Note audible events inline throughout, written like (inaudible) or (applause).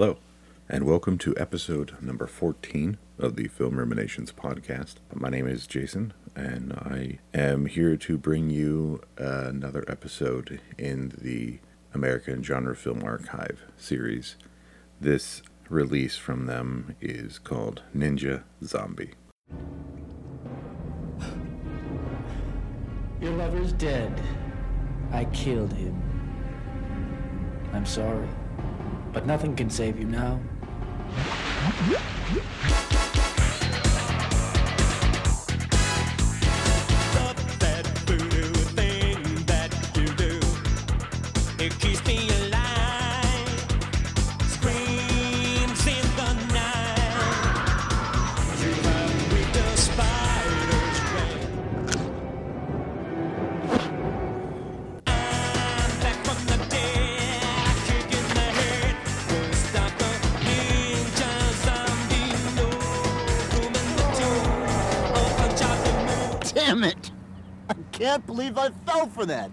Hello, and welcome to episode number 14 of the Film Ruminations podcast. My name is Jason, and I am here to bring you another episode in the American Genre Film Archive series. This release from them is called Ninja Zombie. Your lover's dead. I killed him. I'm sorry, but nothing can save you now. Can't believe I fell for that.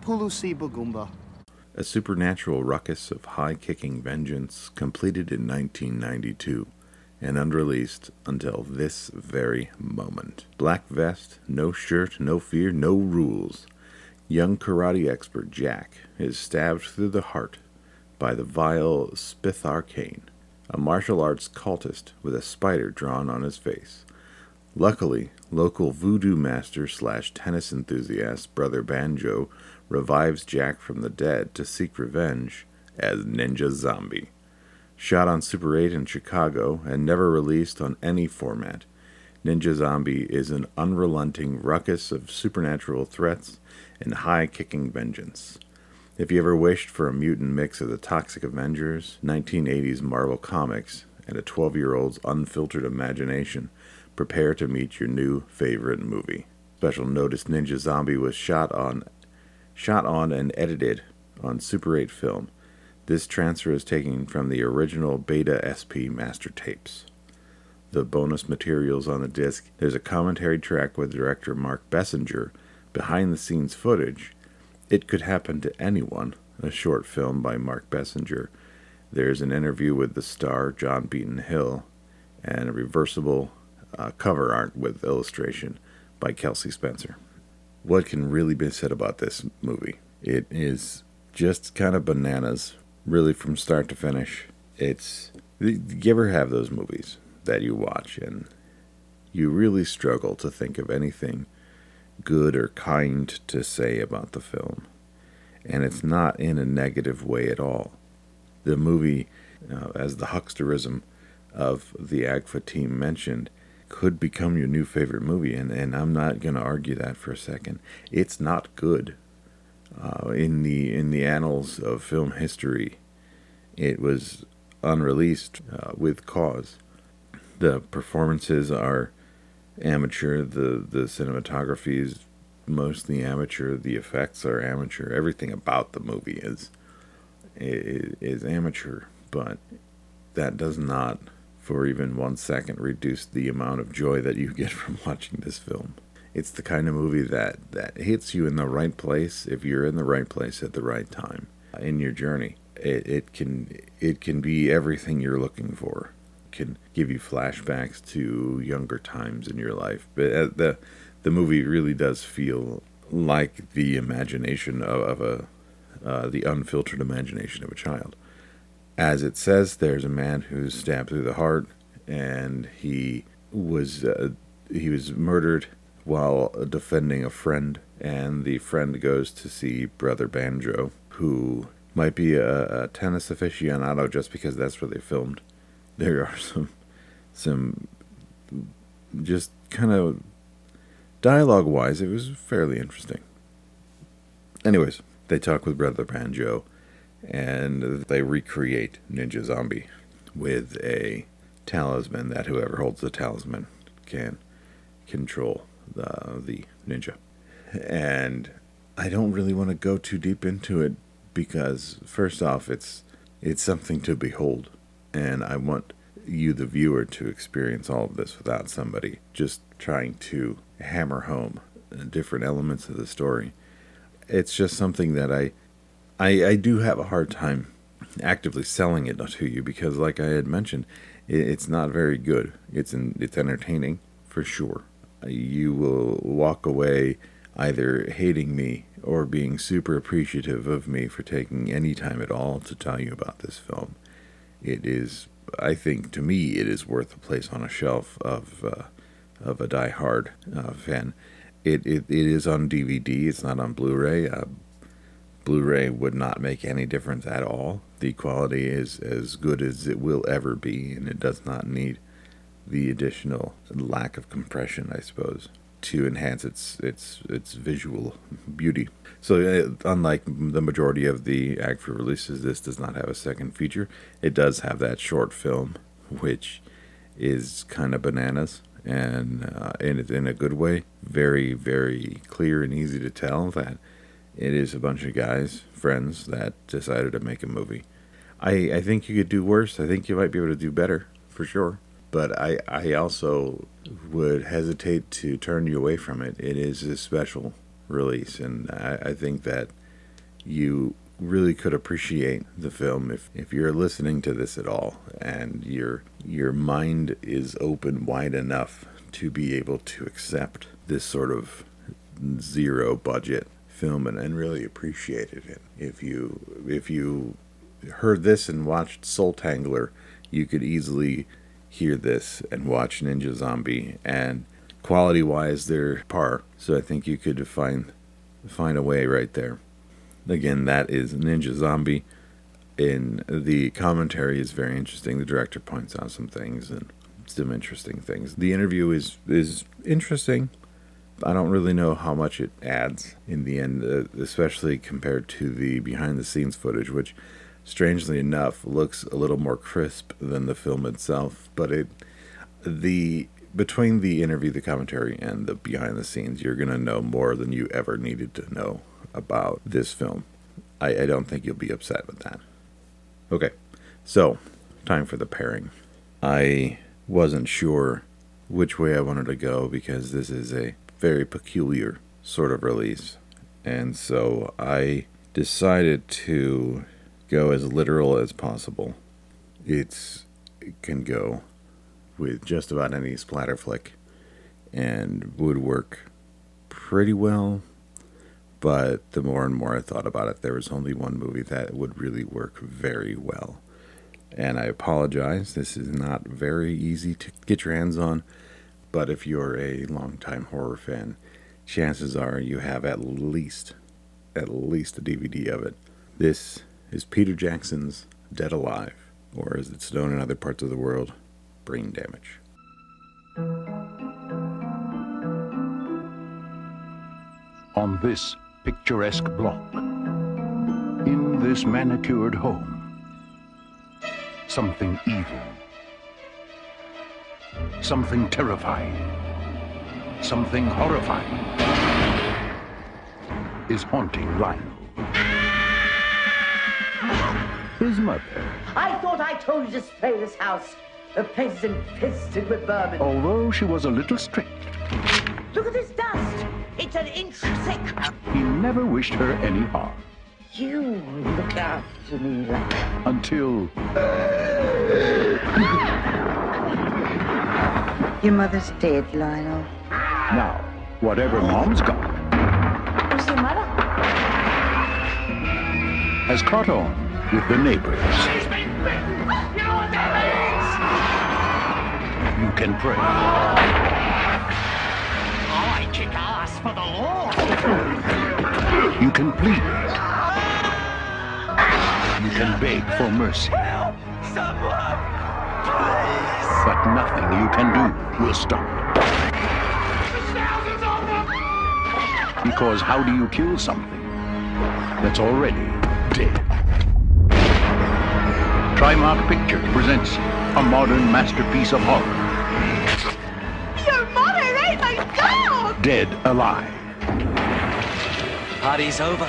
Pulusi Bagumba. A supernatural ruckus of high kicking vengeance completed in 1992 and unreleased until this very moment. Black vest, no shirt, no fear, no rules. Young karate expert Jack is stabbed through the heart by the vile Spith Arcane, a martial arts cultist with a spider drawn on his face. Luckily, local voodoo master slash tennis enthusiast Brother Banjo revives Jack from the dead to seek revenge as Ninja Zombie. Shot on Super 8 in Chicago and never released on any format, Ninja Zombie is an unrelenting ruckus of supernatural threats and high kicking vengeance. If you ever wished for a mutant mix of the Toxic Avengers, 1980s Marvel Comics, and a 12 year old's unfiltered imagination, prepare to meet your new favorite movie. Special notice Ninja Zombie was shot on shot on and edited on Super 8 film. This transfer is taken from the original Beta SP master tapes. The bonus materials on the disc, there's a commentary track with director Mark Bessenger, behind the scenes footage, It Could Happen to Anyone, a short film by Mark Bessenger. There's an interview with the star John Beaton Hill, and a reversible uh, cover art with illustration by Kelsey Spencer. What can really be said about this movie? It is just kind of bananas, really from start to finish. It's you ever have those movies that you watch and you really struggle to think of anything good or kind to say about the film, and it's not in a negative way at all. The movie, uh, as the hucksterism of the AGFA team mentioned, could become your new favorite movie, and, and I'm not going to argue that for a second. It's not good. Uh, in the in the annals of film history, it was unreleased uh, with cause. The performances are amateur. the The cinematography is mostly amateur. The effects are amateur. Everything about the movie is is, is amateur, but that does not for even one second reduce the amount of joy that you get (laughs) from watching this film. It's the kind of movie that, that hits you in the right place if you're in the right place at the right time in your journey. It, it can it can be everything you're looking for. It can give you flashbacks to younger times in your life. But uh, the the movie really does feel like the imagination of, of a uh, the unfiltered imagination of a child as it says, there's a man who's stabbed through the heart, and he was uh, he was murdered while defending a friend. And the friend goes to see Brother Banjo, who might be a, a tennis aficionado just because that's where they filmed. There are some some just kind of dialogue wise, it was fairly interesting. Anyways, they talk with Brother Banjo and they recreate Ninja Zombie with a talisman that whoever holds the talisman can control the the ninja. And I don't really want to go too deep into it because first off it's it's something to behold and I want you the viewer to experience all of this without somebody just trying to hammer home different elements of the story. It's just something that I I, I do have a hard time actively selling it to you because, like I had mentioned, it, it's not very good. It's in, it's entertaining for sure. You will walk away either hating me or being super appreciative of me for taking any time at all to tell you about this film. It is, I think, to me, it is worth a place on a shelf of uh, of a die-hard uh, fan. It, it it is on DVD. It's not on Blu-ray. Uh, Blu-ray would not make any difference at all. The quality is as good as it will ever be, and it does not need the additional lack of compression, I suppose, to enhance its its its visual beauty. So, uh, unlike the majority of the AGFA releases, this does not have a second feature. It does have that short film, which is kind of bananas, and uh, in in a good way. Very very clear and easy to tell that it is a bunch of guys, friends, that decided to make a movie. I, I think you could do worse. I think you might be able to do better, for sure. But I, I also would hesitate to turn you away from it. It is a special release, and I, I think that you really could appreciate the film if, if you're listening to this at all and your your mind is open wide enough to be able to accept this sort of zero budget film and, and really appreciated it. If you if you heard this and watched Soultangler, you could easily hear this and watch Ninja Zombie and quality wise they're par. So I think you could find find a way right there. Again, that is Ninja Zombie. In the commentary is very interesting. The director points out some things and some interesting things. The interview is is interesting. I don't really know how much it adds in the end, uh, especially compared to the behind the scenes footage, which strangely enough looks a little more crisp than the film itself. But it, the between the interview, the commentary, and the behind the scenes, you're gonna know more than you ever needed to know about this film. I, I don't think you'll be upset with that. Okay, so time for the pairing. I wasn't sure which way I wanted to go because this is a very peculiar sort of release. And so I decided to go as literal as possible. It's it can go with just about any splatter flick and would work pretty well. But the more and more I thought about it, there was only one movie that would really work very well. And I apologize, this is not very easy to get your hands on. But if you're a longtime horror fan, chances are you have at least, at least a DVD of it. This is Peter Jackson's Dead Alive, or as it's known in other parts of the world, Brain Damage. on this picturesque block, in this manicured home, something evil, something terrifying, something horrifying is haunting Lionel. His mother, I thought I told you to spray this house. The place is infested with vermin. although she was a little strict, Look at this an inch thick. he never wished her any harm You look after me like until Your mother's dead, Lionel. now, whatever mom's got Who's your mother? has caught on with the neighbors. You know what that You can pray. Oh, Ass for the law. You can plead. You can beg for mercy. Someone, But nothing you can do will stop. Because how do you kill something that's already dead? Trimark Pictures presents a modern masterpiece of horror, Dead Alive. Party's over.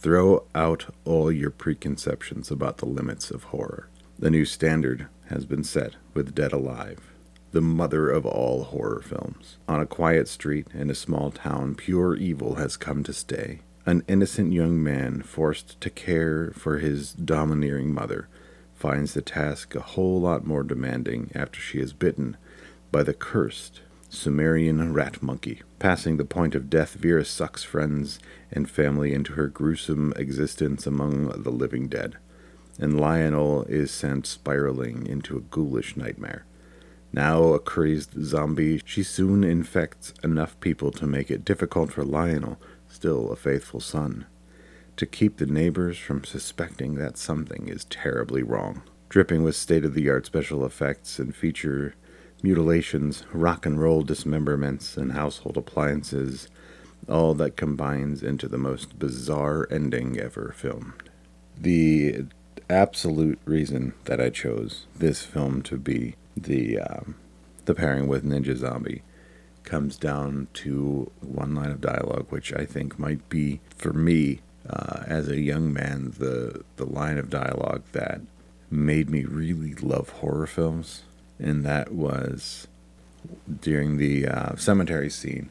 Throw out all your preconceptions about the limits of horror. The new standard has been set with Dead Alive, the mother of all horror films. On a quiet street in a small town, pure evil has come to stay. An innocent young man, forced to care for his domineering mother, finds the task a whole lot more demanding after she is bitten by the cursed Sumerian rat monkey. Passing the point of death, Vera sucks friends and family into her gruesome existence among the living dead, and Lionel is sent spiraling into a ghoulish nightmare. Now a crazed zombie, she soon infects enough people to make it difficult for Lionel, still a faithful son, to keep the neighbors from suspecting that something is terribly wrong. Dripping with state of the art special effects and feature mutilations, rock and roll dismemberments, and household appliances, all that combines into the most bizarre ending ever filmed. The absolute reason that I chose this film to be the um, the pairing with Ninja Zombie comes down to one line of dialogue, which I think might be for me uh, as a young man the the line of dialogue that made me really love horror films, and that was during the uh, cemetery scene.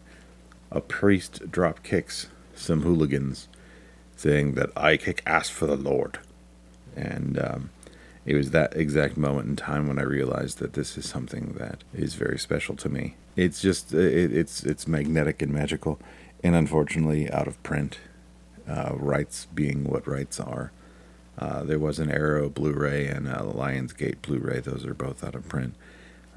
A priest drop kicks some hooligans, saying that I kick ass for the Lord, and um, it was that exact moment in time when I realized that this is something that is very special to me. It's just it, it's it's magnetic and magical, and unfortunately out of print. Uh, rights being what rights are. Uh, there was an Arrow Blu-ray and a Lionsgate Blu-ray; those are both out of print.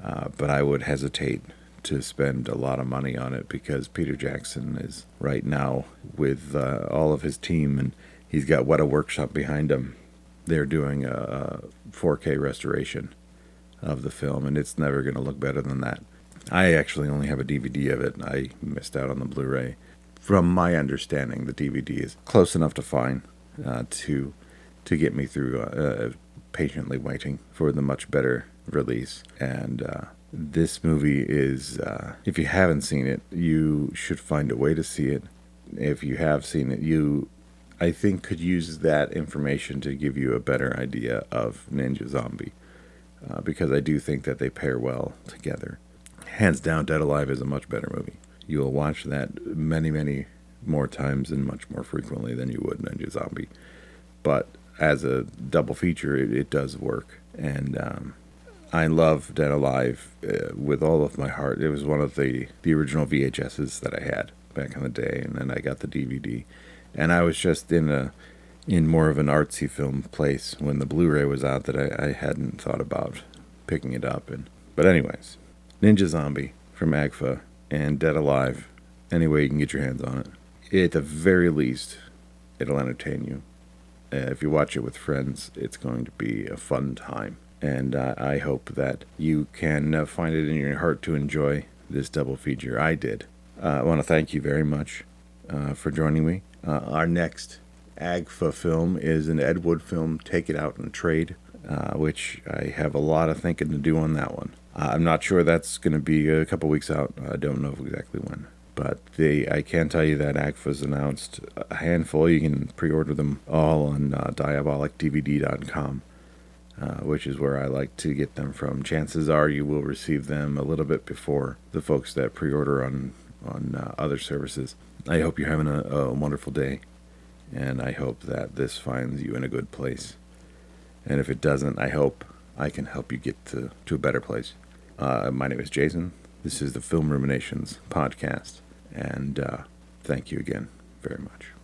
Uh, but I would hesitate to spend a lot of money on it because Peter Jackson is right now with uh, all of his team, and he's got Weta Workshop behind him. They're doing a 4K restoration of the film, and it's never going to look better than that. I actually only have a DVD of it. I missed out on the Blu-ray. From my understanding, the DVD is close enough to fine uh, to to get me through uh, patiently waiting for the much better release. And uh, this movie is, uh, if you haven't seen it, you should find a way to see it. If you have seen it, you, I think, could use that information to give you a better idea of Ninja Zombie. Uh, because I do think that they pair well together. Hands down, Dead Alive is a much better movie. You will watch that many, many more times and much more frequently than you would Ninja Zombie. But as a double feature, it, it does work. And um, I love Dead Alive uh, with all of my heart. It was one of the, the original VHSs that I had back in the day, and then I got the DVD. And I was just in a in more of an artsy film place when the Blu-ray was out that I, I hadn't thought about picking it up. And but anyways, Ninja Zombie from AGFA and Dead Alive. Any way you can get your hands on it. At the very least, it'll entertain you. Uh, if you watch it with friends, it's going to be a fun time. And uh, I hope that you can uh, find it in your heart to enjoy this double feature. I did. Uh, I want to thank you very much uh, for joining me. Uh, our next AGFA film is an Ed Wood film, Take It Out in Trade, uh, which I have a lot of thinking to do on that one. Uh, I'm not sure that's going to be a couple weeks out. I don't know exactly when. But they, I can tell you that AGFA's announced a handful. You can pre order them all on uh, diabolicdvd.com, uh, which is where I like to get them from. Chances are you will receive them a little bit before the folks that pre order on, on uh, other services. I hope you're having a, a wonderful day and I hope that this finds you in a good place. And if it doesn't, I hope I can help you get to, to a better place. Uh, my name is Jason. This is the Film Ruminations podcast, and uh, thank you again very much.